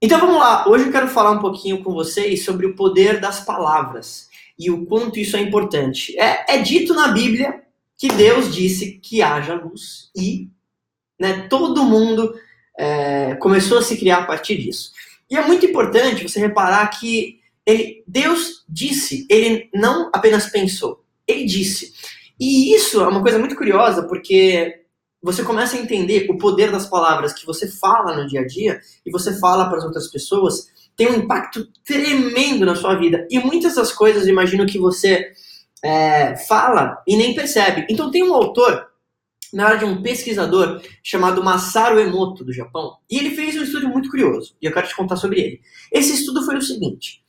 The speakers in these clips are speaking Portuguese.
Então vamos lá, hoje eu quero falar um pouquinho com vocês sobre o poder das palavras e o quanto isso é importante. É, é dito na Bíblia que Deus disse que haja luz e né, todo mundo é, começou a se criar a partir disso. E é muito importante você reparar que ele, Deus disse, ele não apenas pensou, ele disse. E isso é uma coisa muito curiosa, porque você começa a entender o poder das palavras que você fala no dia a dia e você fala para as outras pessoas, tem um impacto tremendo na sua vida. E muitas das coisas, imagino que você é, fala e nem percebe. Então, tem um autor, na verdade, um pesquisador chamado Masaru Emoto, do Japão, e ele fez um estudo muito curioso, e eu quero te contar sobre ele. Esse estudo foi o seguinte: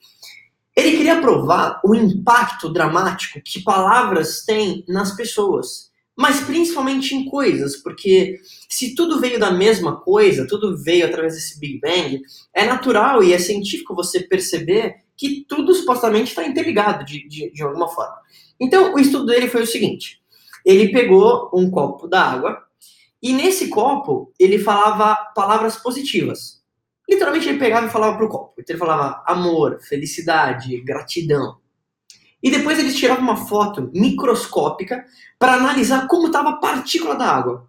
ele queria provar o impacto dramático que palavras têm nas pessoas mas principalmente em coisas, porque se tudo veio da mesma coisa, tudo veio através desse Big Bang, é natural e é científico você perceber que tudo supostamente está interligado de, de, de alguma forma. Então, o estudo dele foi o seguinte: ele pegou um copo d'água e nesse copo ele falava palavras positivas. Literalmente ele pegava e falava para o copo. Então ele falava amor, felicidade, gratidão. E depois eles tiravam uma foto microscópica para analisar como estava a partícula da água.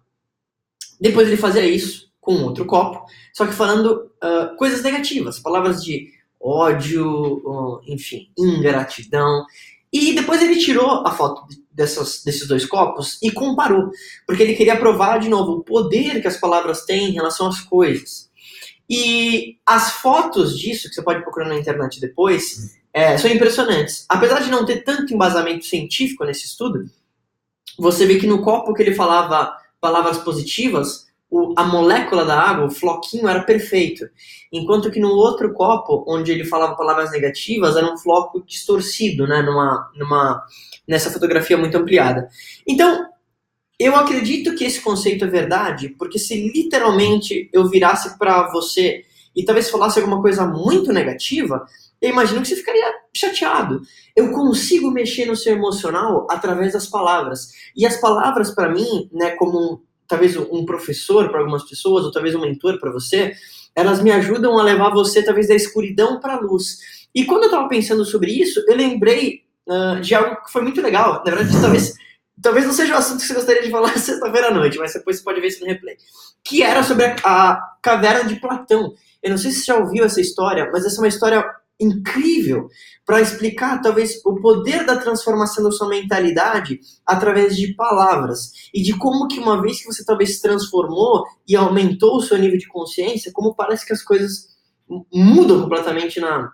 Depois ele fazia isso com outro copo, só que falando uh, coisas negativas, palavras de ódio, uh, enfim, ingratidão. E depois ele tirou a foto dessas, desses dois copos e comparou, porque ele queria provar de novo o poder que as palavras têm em relação às coisas. E as fotos disso, que você pode procurar na internet depois, é, são impressionantes. Apesar de não ter tanto embasamento científico nesse estudo, você vê que no copo que ele falava palavras positivas, o, a molécula da água, o floquinho, era perfeito. Enquanto que no outro copo, onde ele falava palavras negativas, era um floco distorcido, né, numa, numa, nessa fotografia muito ampliada. Então, eu acredito que esse conceito é verdade, porque se literalmente eu virasse para você e talvez falasse alguma coisa muito negativa, eu imagino que você ficaria chateado. Eu consigo mexer no seu emocional através das palavras. E as palavras, para mim, né, como um, talvez um professor para algumas pessoas, ou talvez um mentor para você, elas me ajudam a levar você, talvez, da escuridão para a luz. E quando eu estava pensando sobre isso, eu lembrei uh, de algo que foi muito legal. Na verdade, talvez, talvez não seja o assunto que você gostaria de falar sexta-feira à noite, mas depois você pode ver isso no replay. Que era sobre a, a caverna de Platão. Eu não sei se você já ouviu essa história, mas essa é uma história incrível para explicar talvez o poder da transformação da sua mentalidade através de palavras e de como que uma vez que você talvez se transformou e aumentou o seu nível de consciência, como parece que as coisas mudam completamente na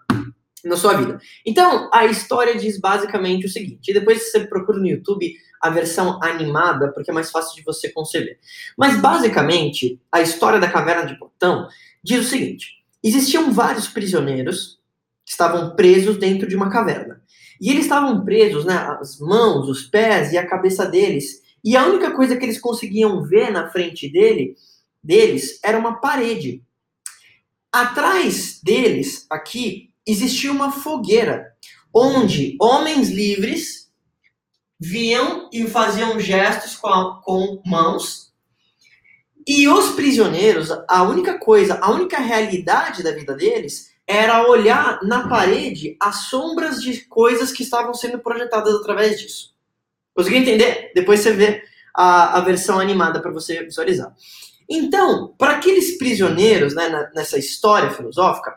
na sua vida. Então, a história diz basicamente o seguinte, e depois você procura no YouTube a versão animada, porque é mais fácil de você conceber. Mas basicamente, a história da caverna de Platão diz o seguinte: existiam vários prisioneiros estavam presos dentro de uma caverna. E eles estavam presos, né, as mãos, os pés e a cabeça deles. E a única coisa que eles conseguiam ver na frente dele, deles era uma parede. Atrás deles, aqui, existia uma fogueira, onde homens livres viam e faziam gestos com, a, com mãos. E os prisioneiros, a única coisa, a única realidade da vida deles era olhar na parede as sombras de coisas que estavam sendo projetadas através disso. Conseguiu entender? Depois você vê a, a versão animada para você visualizar. Então, para aqueles prisioneiros, né, nessa história filosófica,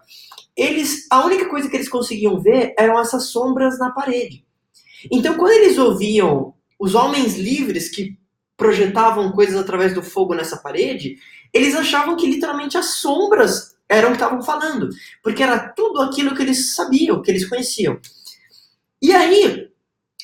eles, a única coisa que eles conseguiam ver eram essas sombras na parede. Então, quando eles ouviam os homens livres que projetavam coisas através do fogo nessa parede, eles achavam que literalmente as sombras eram o que estavam falando, porque era tudo aquilo que eles sabiam, que eles conheciam. E aí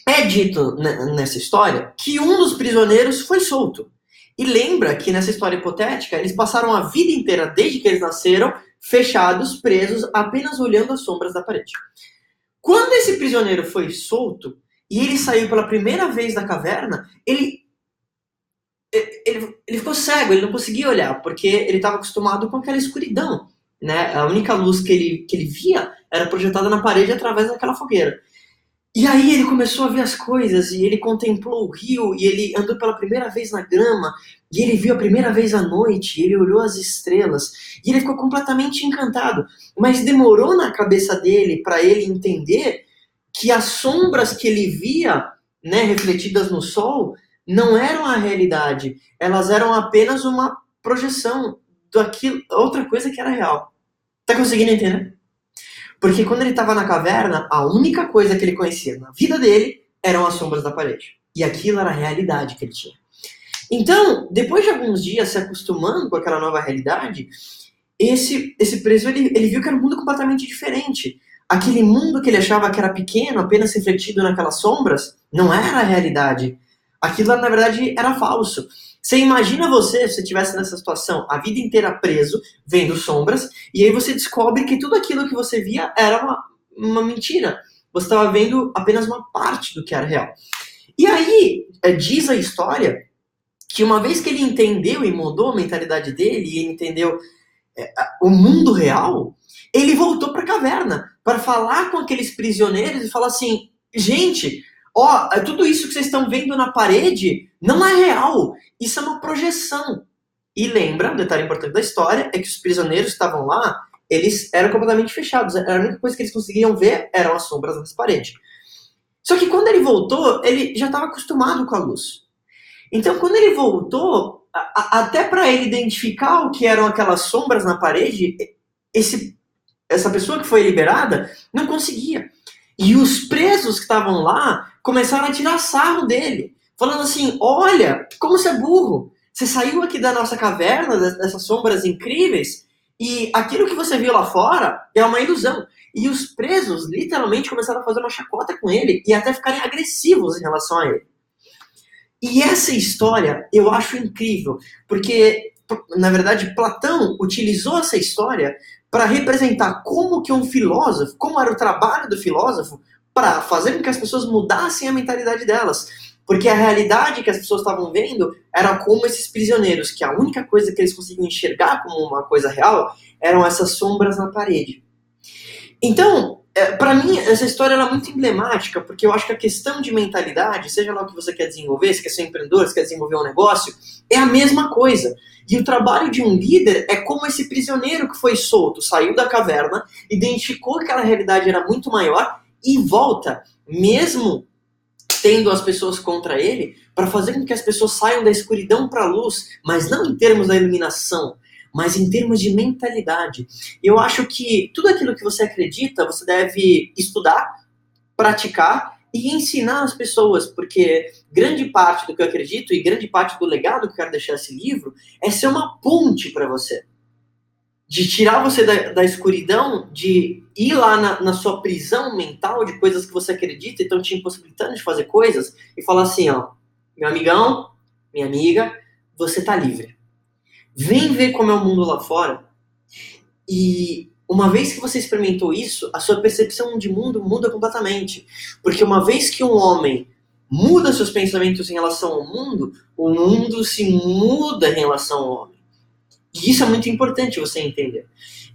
é dito nessa história que um dos prisioneiros foi solto. E lembra que nessa história hipotética, eles passaram a vida inteira, desde que eles nasceram, fechados, presos, apenas olhando as sombras da parede. Quando esse prisioneiro foi solto e ele saiu pela primeira vez da caverna, ele ele, ele ficou cego, ele não conseguia olhar, porque ele estava acostumado com aquela escuridão né? A única luz que ele, que ele via era projetada na parede através daquela fogueira. E aí ele começou a ver as coisas, e ele contemplou o rio, e ele andou pela primeira vez na grama, e ele viu a primeira vez à noite, e ele olhou as estrelas, e ele ficou completamente encantado. Mas demorou na cabeça dele para ele entender que as sombras que ele via, né, refletidas no sol, não eram a realidade, elas eram apenas uma projeção daquilo, outra coisa que era real. Tá conseguindo entender? Porque quando ele estava na caverna, a única coisa que ele conhecia na vida dele eram as sombras da parede. E aquilo era a realidade que ele tinha. Então, depois de alguns dias se acostumando com aquela nova realidade, esse, esse preso ele, ele viu que era um mundo completamente diferente. Aquele mundo que ele achava que era pequeno, apenas refletido naquelas sombras, não era a realidade. Aquilo, na verdade, era falso. Você imagina você, se você estivesse nessa situação, a vida inteira preso, vendo sombras, e aí você descobre que tudo aquilo que você via era uma, uma mentira. Você estava vendo apenas uma parte do que era real. E aí, é, diz a história que uma vez que ele entendeu e mudou a mentalidade dele, e ele entendeu é, o mundo real, ele voltou para a caverna para falar com aqueles prisioneiros e falar assim: gente, ó, é tudo isso que vocês estão vendo na parede não é real. Isso é uma projeção. E lembra, um detalhe importante da história é que os prisioneiros que estavam lá, eles eram completamente fechados. A única coisa que eles conseguiam ver eram as sombras nas paredes. Só que quando ele voltou, ele já estava acostumado com a luz. Então, quando ele voltou, a, a, até para ele identificar o que eram aquelas sombras na parede, esse, essa pessoa que foi liberada não conseguia. E os presos que estavam lá começaram a tirar sarro dele, falando assim: Olha, como você é burro! Você saiu aqui da nossa caverna, dessas sombras incríveis, e aquilo que você viu lá fora é uma ilusão. E os presos literalmente começaram a fazer uma chacota com ele e até ficarem agressivos em relação a ele. E essa história eu acho incrível, porque, na verdade, Platão utilizou essa história para representar como que um filósofo, como era o trabalho do filósofo, para fazer com que as pessoas mudassem a mentalidade delas. Porque a realidade que as pessoas estavam vendo era como esses prisioneiros, que a única coisa que eles conseguiam enxergar como uma coisa real eram essas sombras na parede. Então, é, para mim, essa história é muito emblemática, porque eu acho que a questão de mentalidade, seja lá o que você quer desenvolver, se quer ser empreendedor, se quer desenvolver um negócio, é a mesma coisa. E o trabalho de um líder é como esse prisioneiro que foi solto, saiu da caverna, identificou que aquela realidade era muito maior e volta, mesmo tendo as pessoas contra ele, para fazer com que as pessoas saiam da escuridão para a luz, mas não em termos da iluminação, mas em termos de mentalidade. Eu acho que tudo aquilo que você acredita, você deve estudar, praticar e ensinar as pessoas, porque grande parte do que eu acredito e grande parte do legado que eu quero deixar esse livro é ser uma ponte para você. De tirar você da, da escuridão, de ir lá na, na, sua prisão mental de coisas que você acredita e estão te impossibilitando de fazer coisas e falar assim, ó, meu amigão, minha amiga, você tá livre. Vem ver como é o mundo lá fora. E uma vez que você experimentou isso, a sua percepção de mundo muda completamente. Porque uma vez que um homem muda seus pensamentos em relação ao mundo, o mundo se muda em relação ao homem. E isso é muito importante você entender.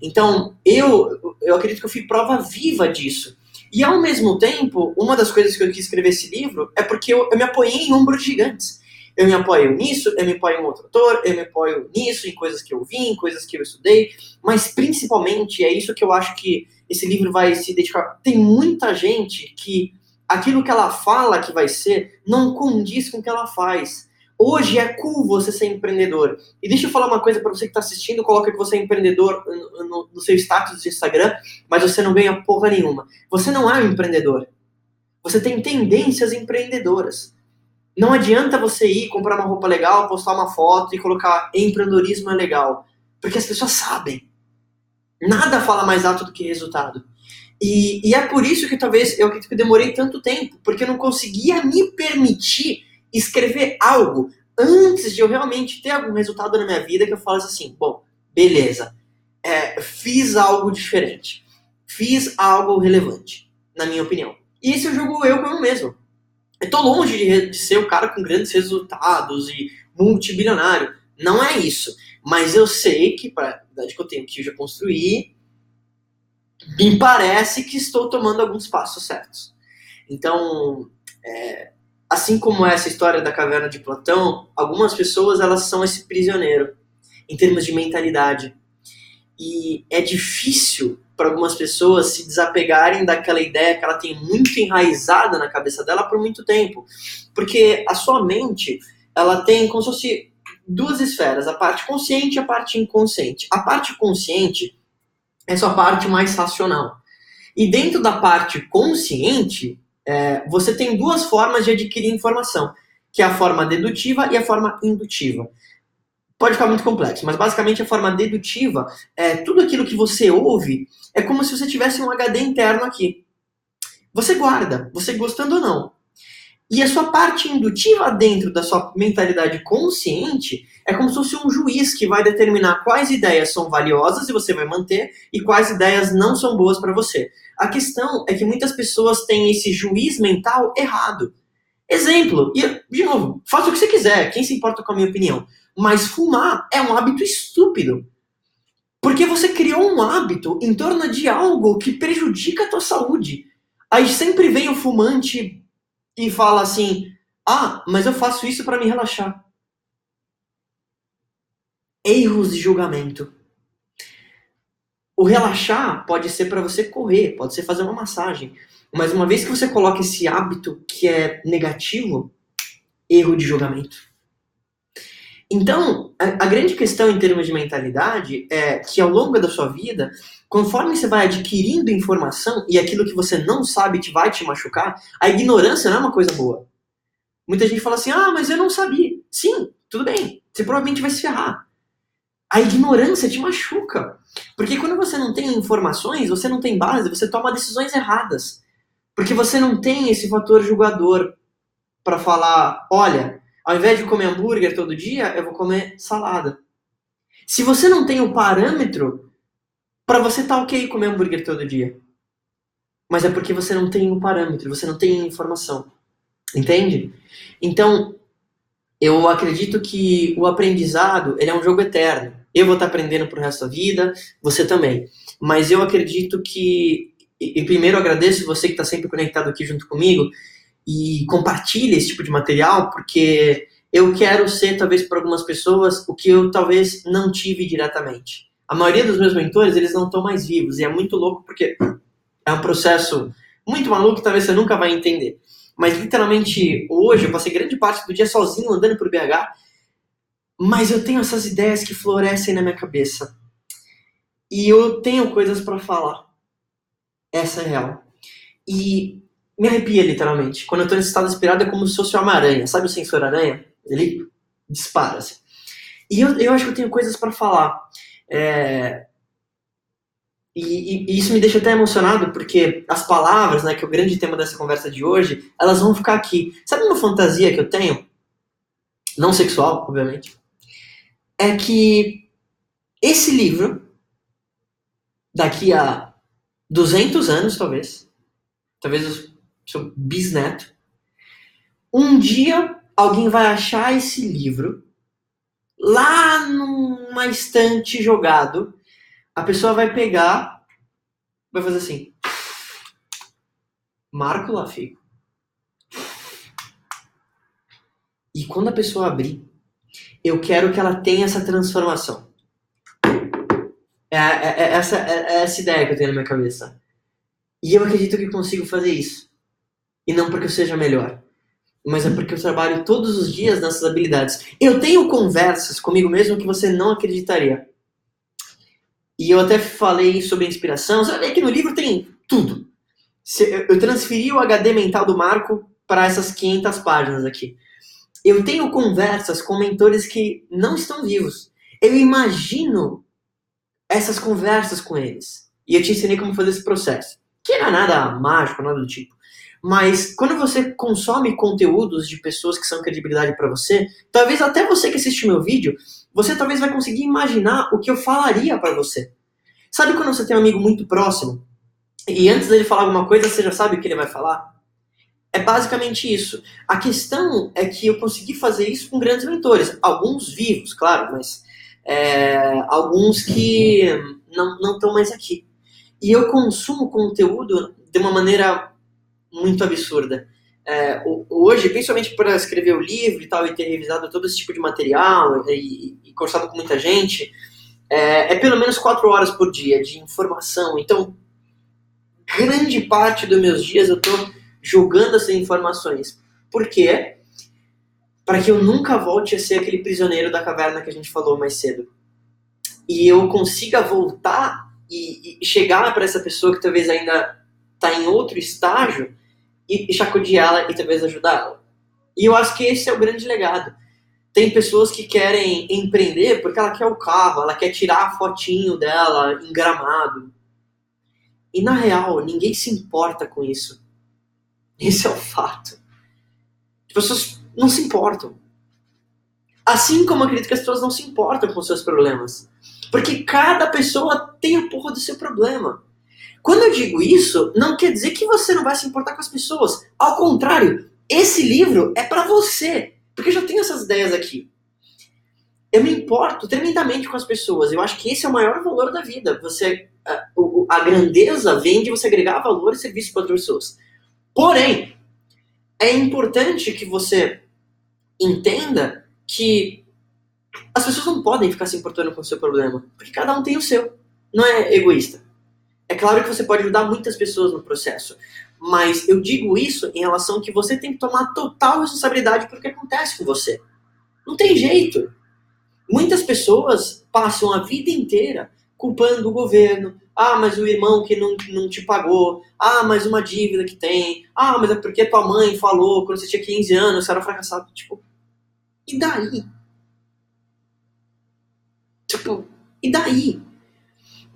Então, eu, eu acredito que eu fui prova viva disso. E ao mesmo tempo, uma das coisas que eu quis escrever esse livro é porque eu, eu me apoiei em ombros gigantes. Eu me apoio nisso, eu me apoio em outro autor, eu me apoio nisso, em coisas que eu vi, em coisas que eu estudei, mas principalmente é isso que eu acho que esse livro vai se dedicar. Tem muita gente que aquilo que ela fala que vai ser não condiz com o que ela faz. Hoje é cool você ser empreendedor. E deixa eu falar uma coisa para você que está assistindo, coloca que você é empreendedor no, no, no seu status de Instagram, mas você não ganha porra nenhuma. Você não é um empreendedor. Você tem tendências empreendedoras. Não adianta você ir comprar uma roupa legal, postar uma foto e colocar empreendedorismo é legal. Porque as pessoas sabem. Nada fala mais alto do que resultado. E, e é por isso que talvez eu, eu demorei tanto tempo, porque eu não conseguia me permitir escrever algo antes de eu realmente ter algum resultado na minha vida que eu falasse assim, bom, beleza, é, fiz algo diferente, fiz algo relevante, na minha opinião. E esse eu jogo eu como mesmo. Eu tô longe de, de ser o cara com grandes resultados e multibilionário. Não é isso. Mas eu sei que, para a idade que eu tenho que eu já construir, me parece que estou tomando alguns passos certos. Então, é, assim como essa história da caverna de Platão, algumas pessoas elas são esse prisioneiro em termos de mentalidade. E é difícil para algumas pessoas se desapegarem daquela ideia que ela tem muito enraizada na cabeça dela por muito tempo. Porque a sua mente, ela tem como se fosse duas esferas, a parte consciente e a parte inconsciente. A parte consciente é sua parte mais racional. E dentro da parte consciente, é, você tem duas formas de adquirir informação, que é a forma dedutiva e a forma indutiva. Pode ficar muito complexo, mas basicamente a forma dedutiva é tudo aquilo que você ouve é como se você tivesse um HD interno aqui. Você guarda, você gostando ou não. E a sua parte indutiva dentro da sua mentalidade consciente é como se fosse um juiz que vai determinar quais ideias são valiosas e você vai manter e quais ideias não são boas para você. A questão é que muitas pessoas têm esse juiz mental errado. Exemplo, e de novo, faça o que você quiser, quem se importa com a minha opinião? Mas fumar é um hábito estúpido. Porque você criou um hábito em torno de algo que prejudica a tua saúde. Aí sempre vem o fumante e fala assim: "Ah, mas eu faço isso para me relaxar". Erros de julgamento. O relaxar pode ser para você correr, pode ser fazer uma massagem, mas uma vez que você coloca esse hábito que é negativo, erro de julgamento. Então, a, a, grande questão em termos de mentalidade é que ao longo da sua vida, conforme você vai adquirindo informação e aquilo que você não sabe te vai te machucar, a ignorância não é uma coisa boa. Muita gente fala assim: ah, mas eu não sabia. Sim, tudo bem, você provavelmente vai se ferrar. A ignorância te machuca. Porque quando você não tem informações, você não tem base, você toma decisões erradas. Porque você não tem esse fator julgador para falar: olha, ao invés de comer hambúrguer todo dia, eu vou comer salada. Se você não tem o parâmetro, para você tá ok comer hambúrguer todo dia. Mas é porque você não tem o parâmetro, você não tem informação. Entende? Então, eu acredito que o aprendizado ele é um jogo eterno. Eu vou estar tá aprendendo pro resto da vida, você também. Mas eu acredito que. E primeiro agradeço você que está sempre conectado aqui junto comigo e compartilhe esse tipo de material, porque eu quero ser, talvez, para algumas pessoas, o que eu talvez não tive diretamente. A maioria dos meus mentores, eles não estão mais vivos, e é muito louco porque é um processo muito maluco que talvez você nunca vai entender. Mas, literalmente, hoje, eu passei grande parte do dia sozinho, andando por BH, mas eu tenho essas ideias que florescem na minha cabeça. E eu tenho coisas para falar. Essa é real. E me arrepia, literalmente. Quando eu tô nesse estado inspirado, é como se fosse uma aranha. Sabe o sensor aranha? Ele dispara, assim. E eu, eu acho que eu tenho coisas para falar. É... E, e, isso me deixa até emocionado, porque as palavras, né, que é o grande tema dessa conversa de hoje, elas vão ficar aqui. Sabe uma fantasia que eu tenho? Não sexual, obviamente. É que esse livro, daqui a 200 anos, talvez, talvez seu bisneto, um dia alguém vai achar esse livro lá numa estante jogado, a pessoa vai pegar, vai fazer assim, Marco Lafico. E quando a pessoa abrir, eu quero que ela tenha essa transformação. É, é, é essa, é, é essa ideia que eu tenho na minha cabeça. E eu acredito que consigo fazer isso. E não porque eu seja melhor, mas é porque eu trabalho todos os dias nessas habilidades. Eu tenho conversas comigo mesmo que você não acreditaria. E eu até falei sobre inspiração. Ver que no livro tem tudo. Eu transferi o HD mental do Marco para essas 500 páginas aqui. Eu tenho conversas com mentores que não estão vivos. Eu imagino essas conversas com eles. E eu te ensinei como fazer esse processo. Que não é nada mágico, nada do tipo. Mas quando você consome conteúdos de pessoas que são credibilidade para você, talvez até você que assiste meu vídeo, você talvez vai conseguir imaginar o que eu falaria para você. Sabe quando você tem um amigo muito próximo e antes dele falar alguma coisa você já sabe o que ele vai falar? É basicamente isso. A questão é que eu consegui fazer isso com grandes mentores, alguns vivos, claro, mas é, alguns que não estão mais aqui. E eu consumo conteúdo de uma maneira muito absurda. É, hoje, principalmente para escrever o livro e tal, e ter revisado todo esse tipo de material e, e conversado com muita gente, é, é, pelo menos quatro horas por dia de informação. Então, grande parte dos meus dias eu estou jogando essas informações. Por quê? Para que eu nunca volte a ser aquele prisioneiro da caverna que a gente falou mais cedo. E eu consiga voltar e, e chegar para essa pessoa que talvez ainda está em outro estágio e, e chacoalhá-la e talvez ajudá-la. E eu acho que esse é o grande legado. Tem pessoas que querem empreender porque ela quer o carro, ela quer tirar a fotinho dela em gramado. E na real, ninguém se importa com isso. Esse é o fato. As pessoas não se importam. Assim como acredito que as pessoas não se importam com seus problemas. Porque cada pessoa tem a porra do seu problema. Quando eu digo isso, não quer dizer que você não vai se importar com as pessoas. Ao contrário, esse livro é para você. Porque eu já tenho essas ideias aqui. Eu me importo tremendamente com as pessoas. Eu acho que esse é o maior valor da vida. Você, a, a grandeza vem de você agregar valor e serviço para outras pessoas. Porém, é importante que você entenda que as pessoas não podem ficar se importando com o seu problema, porque cada um tem o seu. Não é egoísta. É claro que você pode ajudar muitas pessoas no processo, mas eu digo isso em relação que você tem que tomar total responsabilidade por que acontece com você. Não tem jeito. Muitas pessoas passam a vida inteira culpando o governo. Ah, mas o irmão que não, não te pagou. Ah, mas uma dívida que tem. Ah, mas é porque tua mãe falou quando você tinha 15 anos, você era fracassado. Tipo, e daí? Tipo, e daí?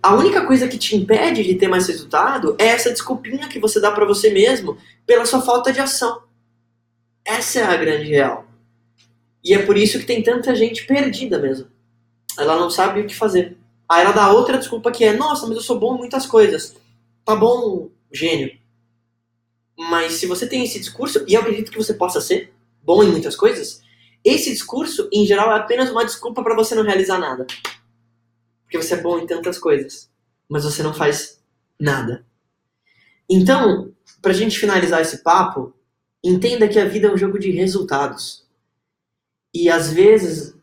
A única coisa que te impede de ter mais resultado é essa desculpinha que você dá para você mesmo pela sua falta de ação. Essa é a grande real. E é por isso que tem tanta gente perdida mesmo. Ela não sabe o que fazer. Aí ela dá outra desculpa que é: nossa, mas eu sou bom em muitas coisas. Tá bom, gênio. Mas se você tem esse discurso, e eu acredito que você possa ser bom em muitas coisas, esse discurso, em geral, é apenas uma desculpa para você não realizar nada. Porque você é bom em tantas coisas, mas você não faz nada. Então, para a gente finalizar esse papo, entenda que a vida é um jogo de resultados. E às vezes,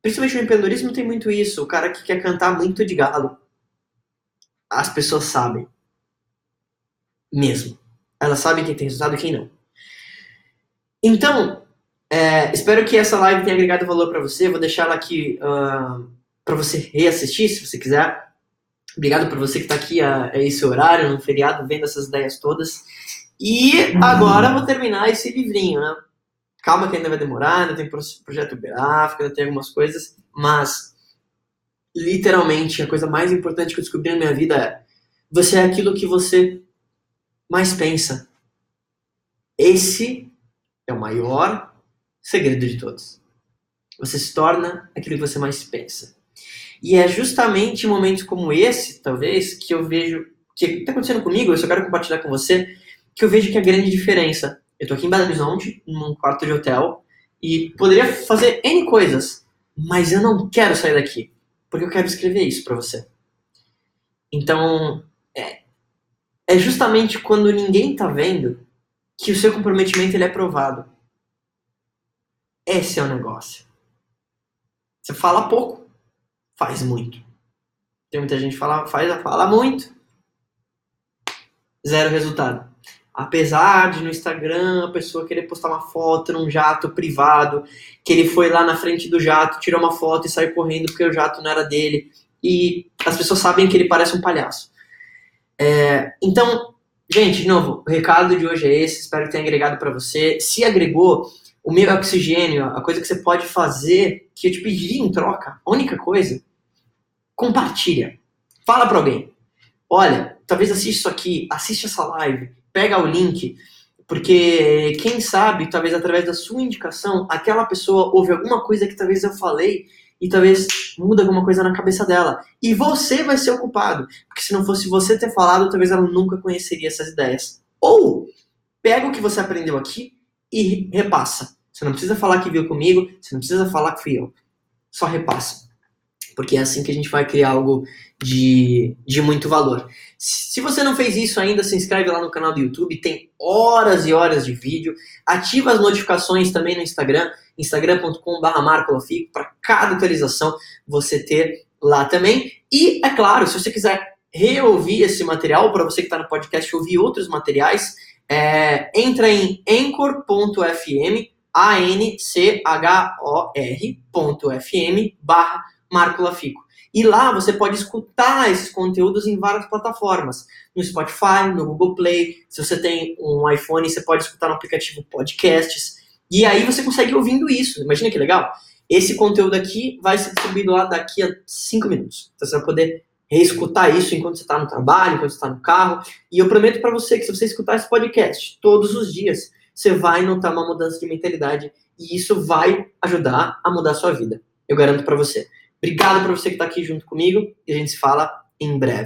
principalmente no empreendedorismo tem muito isso, o cara que quer cantar muito de galo. As pessoas sabem. Mesmo. Elas sabem quem tem resultado e quem não. Então, é, espero que essa live tenha agregado valor para você. Vou deixar ela aqui uh, para você reassistir, se você quiser. Obrigado por você que está aqui a, a, esse horário, no feriado, vendo essas ideias todas. E agora vou terminar esse livrinho, né? Calma que ainda vai demorar, ainda tem projeto gráfico, ainda tem algumas coisas, mas literalmente a coisa mais importante que eu descobri na minha vida é você é aquilo que você mais pensa. Esse é o maior segredo de todos. Você se torna aquilo que você mais pensa. E é justamente em momentos como esse, talvez, que eu vejo que está acontecendo comigo, eu só quero compartilhar com você, que eu vejo que é a grande diferença. Eu estou aqui em Belo Horizonte, num quarto de hotel, e poderia fazer N coisas, mas eu não quero sair daqui, porque eu quero escrever isso para você. Então, é, é justamente quando ninguém está vendo que o seu comprometimento ele é provado. Esse é o negócio. Você fala pouco, faz muito. Tem muita gente que fala, faz, fala muito, zero resultado. Apesar de no Instagram a pessoa querer postar uma foto num jato privado, que ele foi lá na frente do jato, tirou uma foto e saiu correndo porque o jato não era dele, e as pessoas sabem que ele parece um palhaço. É, então, gente, de novo, o recado de hoje é esse, espero que tenha agregado para você. Se agregou, o meu oxigênio, a coisa que você pode fazer, que eu te pediria em troca, a única coisa, compartilha. Fala para alguém. Olha, talvez assista isso aqui, assiste essa live, pega o link, porque quem sabe, talvez através da sua indicação, aquela pessoa ouve alguma coisa que talvez eu falei e talvez muda alguma coisa na cabeça dela. E você vai ser ocupado, porque se não fosse você ter falado, talvez ela nunca conheceria essas ideias. Ou pega o que você aprendeu aqui e repassa. Você não precisa falar que viu comigo, você não precisa falar que fui eu. Só repassa. Porque é assim que a gente vai criar algo de, de muito valor. Se você não fez isso ainda, se inscreve lá no canal do YouTube, tem horas e horas de vídeo. Ativa as notificações também no Instagram, instagram.com.br para cada atualização você ter lá também. E, é claro, se você quiser reouvir esse material, para você que está no podcast, ouvir outros materiais, é, entra em anchor.fm, A-N-C-H-O-R.fm, barra Marco Lafico. E lá você pode escutar esses conteúdos em várias plataformas. No Spotify, no Google Play. Se você tem um iPhone, você pode escutar no aplicativo Podcasts. E aí você consegue ouvindo isso. Imagina que legal. Esse conteúdo aqui vai ser distribuído lá daqui a cinco minutos. Então você vai poder reescutar isso enquanto você está no trabalho, enquanto você está no carro. E eu prometo para você que se você escutar esse podcast todos os dias, você vai notar uma mudança de mentalidade e isso vai ajudar a mudar a sua vida. Eu garanto para você. Obrigado para você que está aqui junto comigo e a gente se fala em breve.